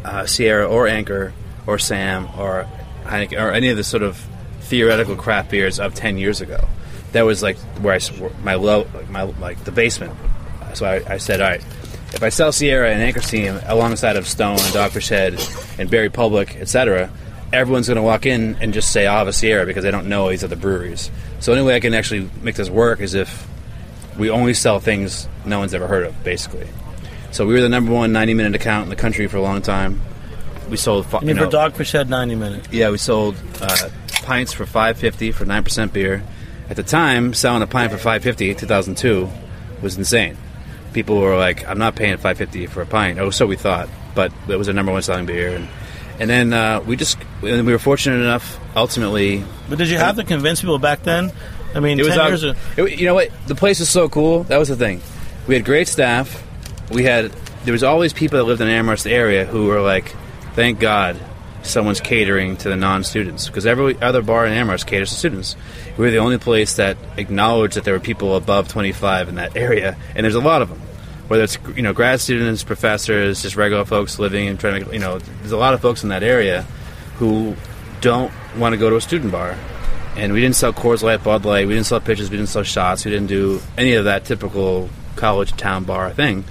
uh, Sierra or Anchor or Sam or Heineken or any of the sort of theoretical craft beers of ten years ago. That was like where I my low my like the basement. So I, I said, all right, if I sell Sierra and Anchor Steam alongside of Stone and Dogfish Head and Berry Public, etc., everyone's going to walk in and just say, I'll have a Sierra because they don't know these other breweries. So the only way I can actually make this work is if we only sell things no one's ever heard of, basically. So we were the number one 90 minute account in the country for a long time. We sold, I mean, for Dogfish Head 90 minutes. yeah, we sold uh, pints for five fifty for nine percent beer. At the time, selling a pint for five fifty, two thousand two, was insane. People were like, "I'm not paying five fifty for a pint." Oh, so we thought, but it was our number one selling beer, and and then uh, we just and we were fortunate enough, ultimately. But did you have to convince people back then? I mean, It was 10 years ago. it- you know what? The place was so cool. That was the thing. We had great staff. We had there was always people that lived in the Amherst area who were like, "Thank God, someone's catering to the non-students," because every other bar in Amherst caters to students. We were the only place that acknowledged that there were people above 25 in that area, and there's a lot of them. Whether it's you know grad students, professors, just regular folks living and trying to you know, there's a lot of folks in that area who don't want to go to a student bar. And we didn't sell Coors Light, Bud Light. We didn't sell pitchers. We didn't sell shots. We didn't do any of that typical college town bar thing.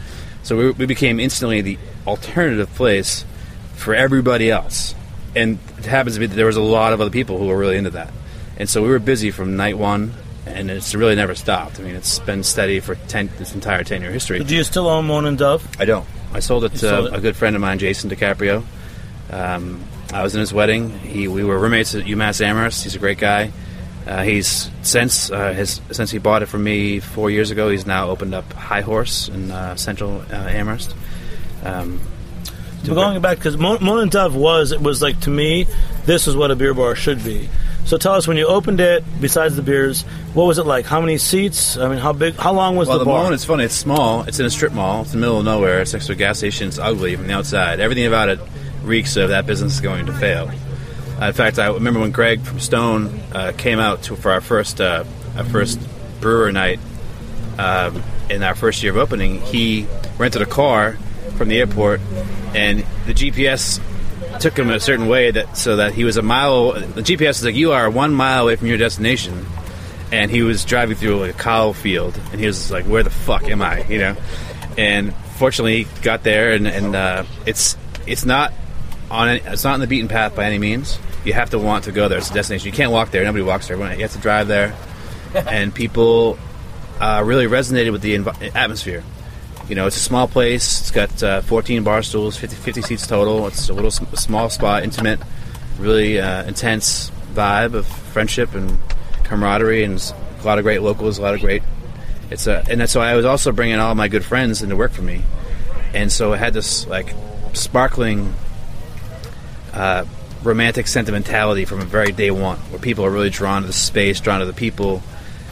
So we, we became instantly the alternative place for everybody else. And it happens to be that there was a lot of other people who were really into that. And so we were busy from night one, and it's really never stopped. I mean, it's been steady for ten, this entire ten-year history. Do you still own Moan and Dove? I don't. I sold it You to sold it? a good friend of mine, Jason DiCaprio. Um, I was in his wedding. He, we were roommates at UMass Amherst. He's a great guy. Uh, he's since uh, his since he bought it from me four years ago. He's now opened up High Horse in uh, Central uh, Amherst. Um, But going back, because Moan and Dove was, it was like, to me, this is what a beer bar should be. So tell us, when you opened it, besides the beers, what was it like? How many seats? I mean, how big, how long was well, the the bar? mall, it's funny. It's small. It's in a strip mall. It's in the middle of nowhere. It's next to a gas station. It's ugly from the outside. Everything about it reeks of that business is going to fail. Uh, in fact, I remember when Greg from Stone uh, came out to, for our first uh, our first brewer night um, in our first year of opening. He rented a car from the airport, and the GPS took him a certain way that so that he was a mile. The GPS is like you are one mile away from your destination, and he was driving through like a cow field, and he was like, "Where the fuck am I?" You know. And fortunately, he got there, and, and uh, it's it's not on any, it's not on the beaten path by any means. You have to want to go there. It's a destination. You can't walk there. Nobody walks there. You have to drive there, and people uh, really resonated with the env- atmosphere. You know, it's a small place. It's got uh, 14 bar stools, 50, 50 seats total. It's a little s- small spot, intimate, really uh, intense vibe of friendship and camaraderie, and a lot of great locals, a lot of great. It's a, and so I was also bringing all my good friends into work for me, and so I had this like sparkling, uh, romantic sentimentality from a very day one, where people are really drawn to the space, drawn to the people.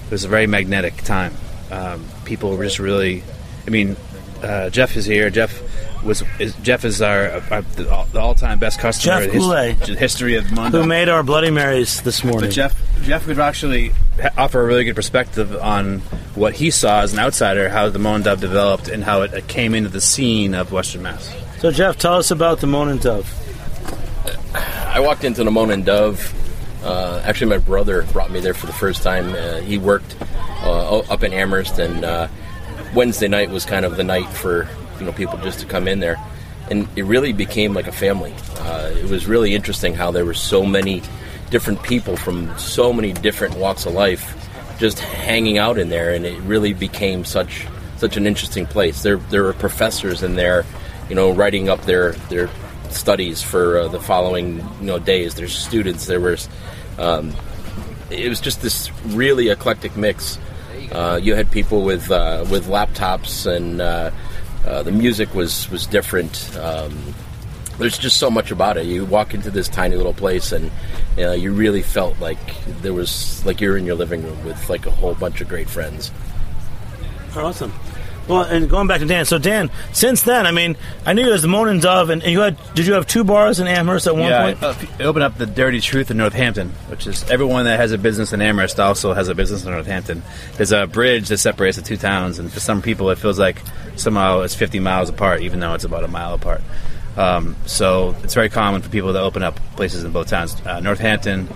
It was a very magnetic time. Um, people were just really. I mean, uh, Jeff is here. Jeff was is, Jeff is our, our the, all- the all-time best customer. Jeff in his- the history of Mondo. Who made our Bloody Marys this morning? But Jeff, Jeff could actually offer a really good perspective on what he saw as an outsider, how the Moan Dove developed, and how it, it came into the scene of Western Mass. So, Jeff, tell us about the Moan and Dove. I walked into the Moan and Dove. Uh, actually, my brother brought me there for the first time. Uh, he worked uh, up in Amherst, and uh, Wednesday night was kind of the night for you know people just to come in there. and it really became like a family. Uh, it was really interesting how there were so many different people from so many different walks of life just hanging out in there, and it really became such such an interesting place. There there were professors in there, you know, writing up their their studies for uh, the following you know days. There's students. There was um, it was just this really eclectic mix. Uh, you had people with uh, with laptops, and uh, uh, the music was was different. Um, there's just so much about it. You walk into this tiny little place, and uh, you really felt like there was like you're in your living room with like a whole bunch of great friends. Awesome. Well, and going back to Dan, so Dan, since then, I mean, I knew you as the Moan and Dove, and, and you had did you have two bars in Amherst at one yeah, point? I, I opened up the Dirty Truth in Northampton, which is everyone that has a business in Amherst also has a business in Northampton. There's a bridge that separates the two towns, and for some people, it feels like somehow it's 50 miles apart, even though it's about a mile apart. Um, so it's very common for people to open up places in both towns. Uh, Northampton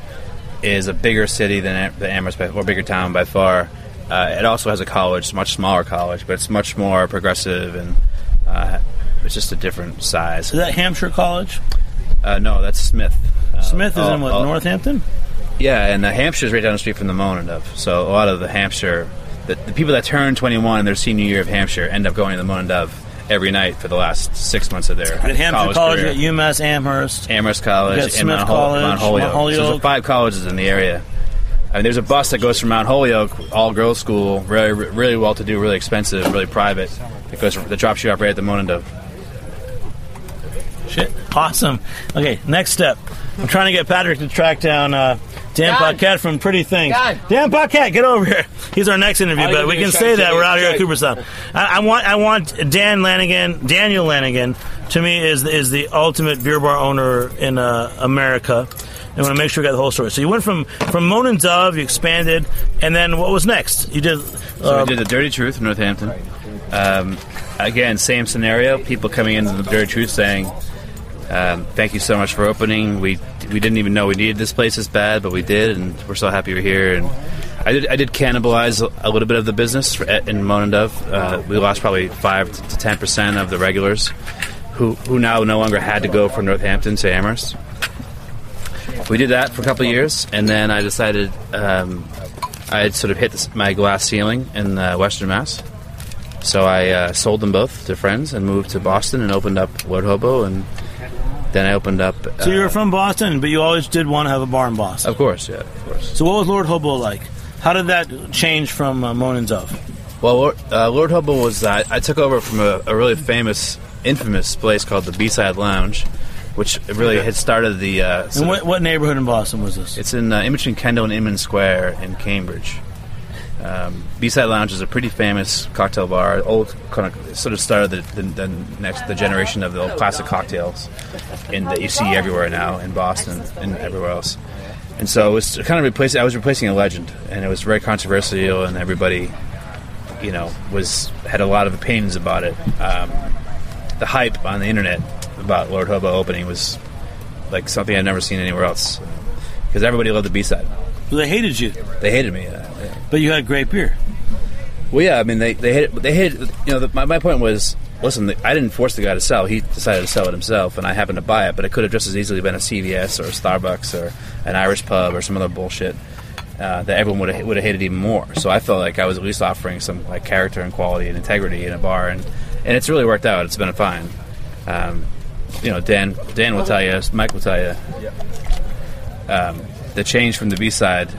is a bigger city than, Am- than Amherst, by, or bigger town by far. Uh, it also has a college, much smaller college, but it's much more progressive and uh, it's just a different size. Is that Hampshire College? Uh, no, that's Smith. Uh, Smith is oh, in what oh, Northampton? Yeah, and uh, Hampshire's right down the street from the Moan and Dove. So a lot of the Hampshire, the, the people that turn 21 in their senior year of Hampshire end up going to the Moan and Dove every night for the last six months of their At Hampshire college, College, at UMass Amherst. Amherst College, You got and Smith Mount, College, Mount Holyoke. Mount Holyoke. So there's five colleges in the area. I mean, there's a bus that goes from Mount Holyoke, all girls school, really, really well to do, really expensive, really private. That goes that drops you off right at the Moan and Dove. Shit, awesome. Okay, next step. I'm trying to get Patrick to track down uh, Dan Dan. Paquette from Pretty Things. Dan. Dan Paquette, get over here. He's our next interview, but we can say that we're out here at shot. Cooperstown. I, I want, I want Dan Lanigan. Daniel Lanigan, to me, is is the ultimate beer bar owner in uh, America. I want to make sure we got the whole story. So you went from from Moan and Dove, you expanded, and then what was next? You did. So uh, we did the Dirty Truth in Northampton. Um, again, same scenario. People coming into the Dirty Truth saying, um, "Thank you so much for opening. We we didn't even know we needed this place as bad, but we did, and we're so happy you're here." And I did I did cannibalize a little bit of the business for, in Moan and Dove. Uh, we lost probably five to ten percent of the regulars, who who now no longer had to go from Northampton to Amherst. We did that for a couple of years, and then I decided um, I had sort of hit this, my glass ceiling in uh, Western Mass. So I uh, sold them both to friends and moved to Boston and opened up Lord Hobo, and then I opened up. Uh, so you were from Boston, but you always did want to have a bar in Boston. Of course, yeah, of course. So what was Lord Hobo like? How did that change from uh, and Dove? Well, Lord, uh, Lord Hobo was uh, I took over from a, a really famous, infamous place called the B Side Lounge, which really had started the. Uh, And what, what neighborhood in Boston was this? It's in uh, in between Kendall and Inman Square in Cambridge. Um, B-side Lounge is a pretty famous cocktail bar. Old kind of sort of started the, the, the next the generation of the old classic cocktails, in that you see everywhere now in Boston and everywhere else. And so it was kind of replacing. I was replacing a legend, and it was very controversial, and everybody, you know, was had a lot of opinions about it. Um, the hype on the internet about Lord Hobo opening was like something I'd never seen anywhere else, because everybody loved the B-side. They hated you, They hated me. Uh, yeah. but you had great beer. Well, yeah, I mean, they they hated, they hated. You know, the, my my point was, listen, the, I didn't force the guy to sell. He decided to sell it himself, and I happened to buy it. But it could have just as easily been a CVS or a Starbucks or an Irish pub or some other bullshit uh, that everyone would have would have hated even more. So I felt like I was at least offering some like character and quality and integrity in a bar, and and it's really worked out. It's been fine. Um, you know, Dan Dan will tell you, Mike will tell you. Um, the change from the B side.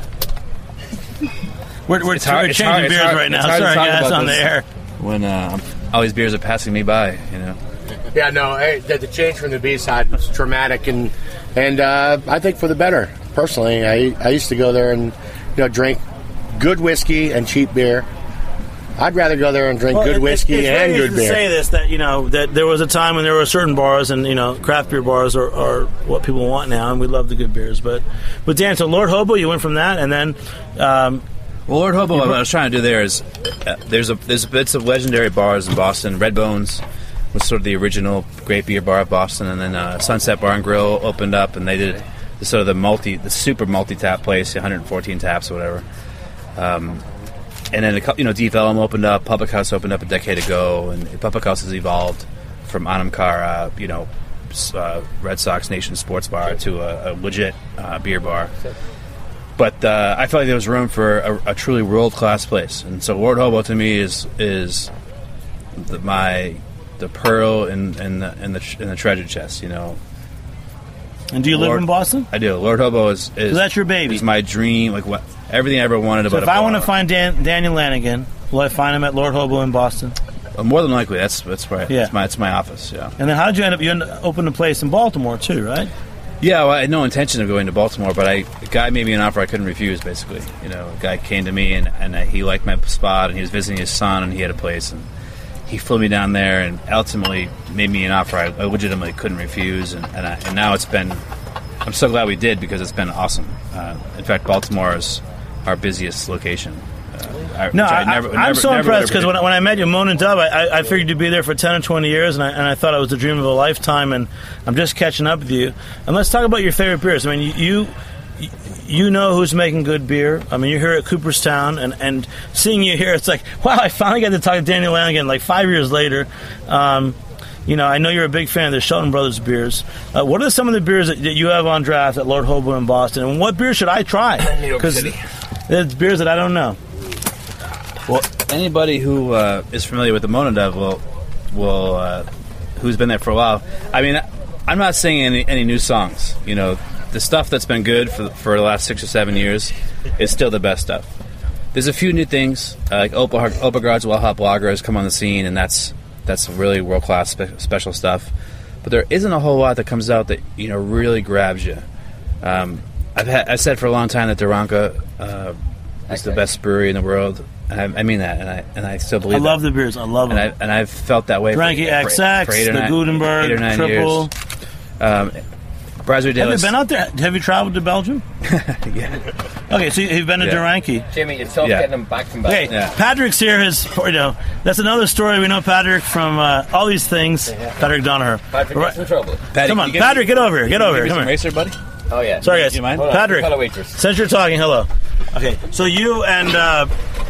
We're, we're, It's hard- we're it's changing hard- it's beers hard- right now. it's hard to Sorry, guys, about on the air. When uh, all these beers are passing me by, you know. Yeah, no, hey, the, the change from the B side was dramatic, and and uh, I think for the better. Personally, I I used to go there and you know drink good whiskey and cheap beer. I'd rather go there and drink Well, good it- whiskey it's, it's and very good easy beer. To say this, that you know, that there was a time when there were certain bars, and you know, craft beer bars are, are what people want now, and we love the good beers. But, but Dan, so Lord Hobo, you went from that, and then, um, Well, Lord Hobo, what I was trying to do there is uh, there's a there's bits of legendary bars in Boston. Redbones was sort of the original great beer bar of Boston, and then uh, Sunset Bar and Grill opened up, and they did the, sort of the multi, the super multi tap place, 114 taps or whatever. Um, and then a couple, you know, Deep Ellum opened up, Publick House opened up a decade ago, and Publick House has evolved from Anamkar, uh, you know, uh, Red Sox Nation Sports Bar to a, a legit uh, beer bar. But uh, I felt like there was room for a, a truly world class place, and so Lord Hobo to me is is the, my the pearl in in the in the, in the treasure chest. You know. And do you live in Boston? I do. Lord Hobo is, is that's your baby. Is my dream. Like what everything I ever wanted So about. if I want to find Dan, Daniel Lanigan, will I find him at Lord Hobo in Boston? Uh, more than likely, that's that's right. Yeah. It's my it's my office. Yeah. And then how did you end up? You end up opening a place in Baltimore too, right? Yeah, well, I had no intention of going to Baltimore, but I, a guy made me an offer I couldn't refuse. Basically, you know, a guy came to me and, and uh, he liked my spot, and he was visiting his son, and he had a place, and he flew me down there, and ultimately made me an offer I, I legitimately couldn't refuse, and and, I, and now it's been. I'm so glad we did because it's been awesome. Uh, in fact, Baltimore is our busiest location. Uh, I, never, I, I'm never- so never impressed because when, I- when I met you, Moan and Dove, I, I, I figured you'd be there for 10 or 20 years, and I, and I thought it was the dream of a lifetime, and I'm just catching up with you. And let's talk about your favorite beers. I mean, you you, you know who's making good beer. I mean, you're here at Cooperstown, and, and seeing you here, it's like, wow, I finally got to talk to Daniel Lanigan like five years later. Um, you know, I know you're a big fan of the Shelton Brothers beers. Uh, what are some of the beers that, that you have on draft at Lord Hobo in Boston, and what beer should I try? New York City. There's beers that I don't know. Well, anybody who uh, is familiar with the Moan and Dove will will uh, who's been there for a while. I mean, I'm not singing any, any new songs. You know, the stuff that's been good for for the last six or seven years is still the best stuff. There's a few new things uh, like Opa Opagard's Well Hot Blogger has come on the scene, and that's that's really world class spe- special stuff. But there isn't a whole lot that comes out that you know really grabs you. Um, I've had, I said for a long time that De Ranke uh, is the best brewery in the world. And I, I mean that, and I and I still believe. I love that. the beers. I love and them. I and I've felt that way. Frankie for, for, XX, for eight the nine, Guldenberg eight or nine triple. years. Um, Brasserie Have you been out there? Have you traveled to Belgium? yeah. Okay, so you've been to Yeah. De Ranke. Jimmy, it's tough Yeah. getting them back from back. Okay, Patrick's here. His, you know, that's another story. We know Patrick from uh, all these things. Patrick Donagher. Patrick, get some trouble. Come on, Patrick, get over here. Get over here. Come here. racer, buddy. Oh yeah. Sorry, guys. You mind? Hold on, Patrick, call a waitress. since you're talking, hello. Okay, so you and uh,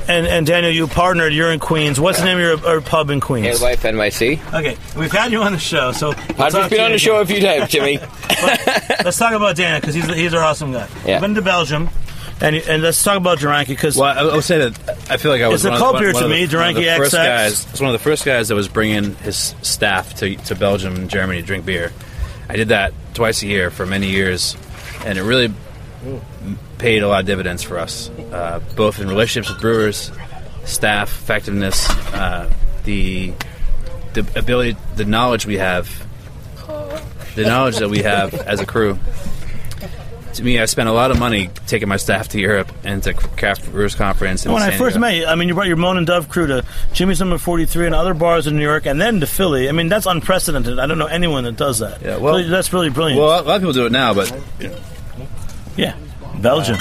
and and Daniel, you partnered. You're in Queens. What's the name of your, your pub in Queens? Alewife NYC. Okay, we've had you on the show, so we'll I've talk to been you on the again. show a few times, Jimmy. Let's talk about Daniel because he's he's our awesome guy. Yeah. You've been to Belgium, and and let's talk about De Ranke because Well, I, I would say that I feel like I was It's a one of, cult one, beer one to me, the, one of the De Ranke first XX. guys. It's one of the first guys that was bringing his staff to, to Belgium and Germany to drink beer. I did that twice a year for many years, and it really paid a lot of dividends for us, uh, both in relationships with brewers, staff effectiveness, uh, the the ability, the knowledge we have, the knowledge that we have as a crew. To me, I spent a lot of money taking my staff to Europe and to Craft Brewers Conference. when I first met you, I mean, you brought your Moan and Dove crew to Jimmy's Number 43 and other bars in New York, and then to Philly. I mean, that's unprecedented. I don't know anyone that does that. Yeah, well- So that's really brilliant. Well, a lot of people do it now, but yeah, Belgium.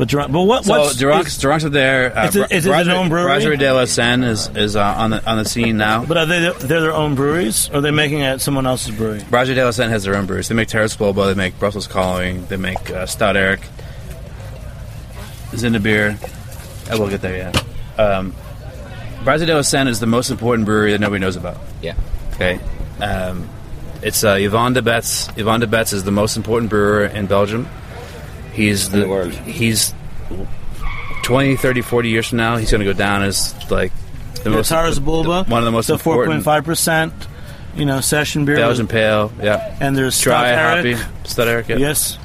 But Duran- but what? so what's Duranks, Duranks are there. Uh, Is it- is it Brasserie- their own brewery? Brasserie de la Senne is is uh, on the on the scene now. But are they they're their own breweries, or are they making it at someone else's brewery? Brasserie de la Senne has their own breweries. They make Taras Boulba, they make Brussels Calling, they make uh, Stout Eric, Zinnebir. I will get there Yeah. Um, Brasserie de la Senne is the most important brewery that nobody knows about. Yeah. Okay. Um, it's uh, Yvan De Baets. Yvan De Baets is the most important brewer in Belgium. He's the, he's 20, 30, 40 years from now, he's going to go down as like the most Taras Boulba, one of the most the important 4.5 percent, you know, session beer. Belgian pale. Yeah. And there's dry hoppy. Stouterik. Yeah. Yes.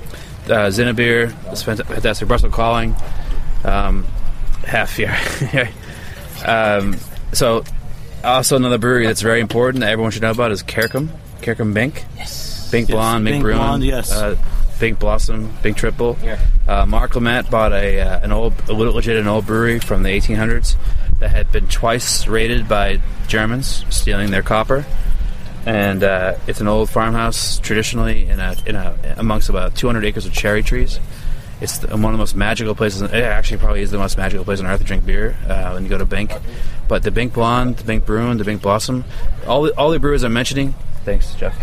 Uh, Zinnebir. It's fant- fantastic. Brussels Calling. Um, half yeah. um, so also another brewery that's very important that everyone should know about is Kerkom. Kerkom Bink. Yes. Bink Blonde, Bink, Bink Bruin. Blonde, yes. Uh, Bink Blossom, Bink Triple. Yeah. Uh, Marc Limet bought a uh, an old, a little legit an old brewery from the 1800s that had been twice raided by Germans stealing their copper, and uh, it's an old farmhouse traditionally in a in a amongst about 200 acres of cherry trees. It's the, one of the most magical places. It actually probably is the most magical place on earth to drink beer uh, when you go to Bink. But the Bink Blonde, the Bink Bruin, the Bink Blossom, all the, all the brewers I'm mentioning. Thanks, Jeff.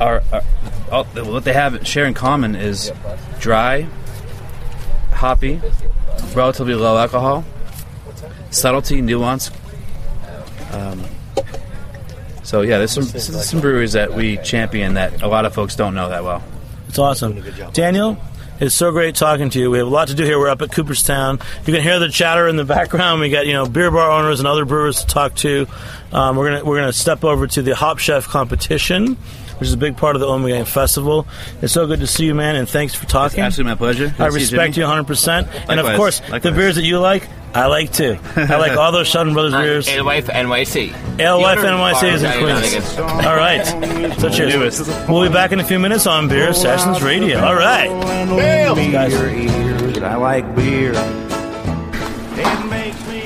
Are, are all, what they have share in common is dry, hoppy, relatively low alcohol, subtlety, nuance, um, So yeah, there's some some breweries that we champion that a lot of folks don't know that well. It's awesome. Daniel, it's so great talking to you. We have a lot to do here. We're up at Cooperstown. You can hear the chatter in the background. We got you know beer bar owners and other brewers to talk to. Um, we're gonna we're gonna step over to the Hop Chef competition, which is a big part of the Ommegang Festival. It's so good to see you, man, and thanks for talking. It's absolutely my pleasure. Good I to see you, respect you 100, percent and of Likewise. course the beers that you like. I like too. I like all those Shelton Brothers beers. Alewife NYC. Alewife The NYC is in Queens. All right. So cheers. We'll be back in a few minutes on Beer Sessions Radio. All right. I like beer.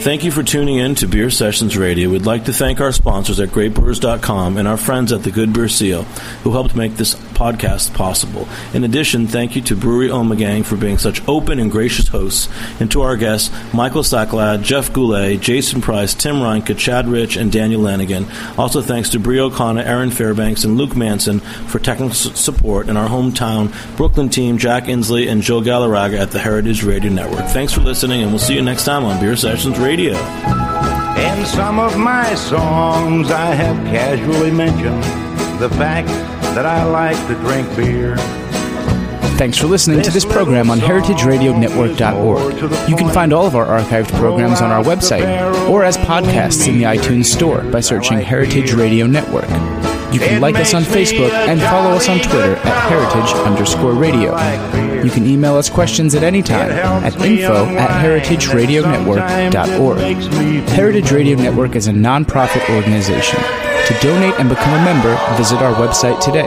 Thank you for tuning in to Beer Sessions Radio. We'd like to thank our sponsors at greatbrewers.com and our friends at the Good Beer Seal who helped make this podcast possible. In addition, thank you to Brewery Ommegang for being such open and gracious hosts, and to our guests, Michael Saklad, Jeff Goulet, Jason Price, Tim Reinke, Chad Rich, and Daniel Lanigan. Also thanks to Brie O'Connor, Aaron Fairbanks, and Luke Manson for technical support, and our hometown Brooklyn team, Jack Inslee and Joe Galarraga at the Heritage Radio Network. Thanks for listening, and we'll see you next time on Beer Sessions Radio. In some of my songs, I have casually mentioned the fact that I like to drink beer. Thanks for listening to this program on heritageradionetwork.org. You can find all of our archived programs on our website or as podcasts in the iTunes Store by searching Heritage Radio Network. You can like us on Facebook and follow us on Twitter at heritage underscore radio. You can email us questions at any time at info at heritageradionetwork.org. Heritage Radio Network is a nonprofit organization. To donate and become a member, visit our website today.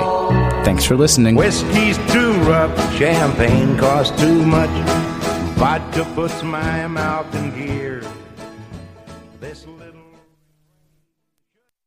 Thanks for listening. Whiskey's too rough, champagne costs too much. Vodka puts my mouth in gear.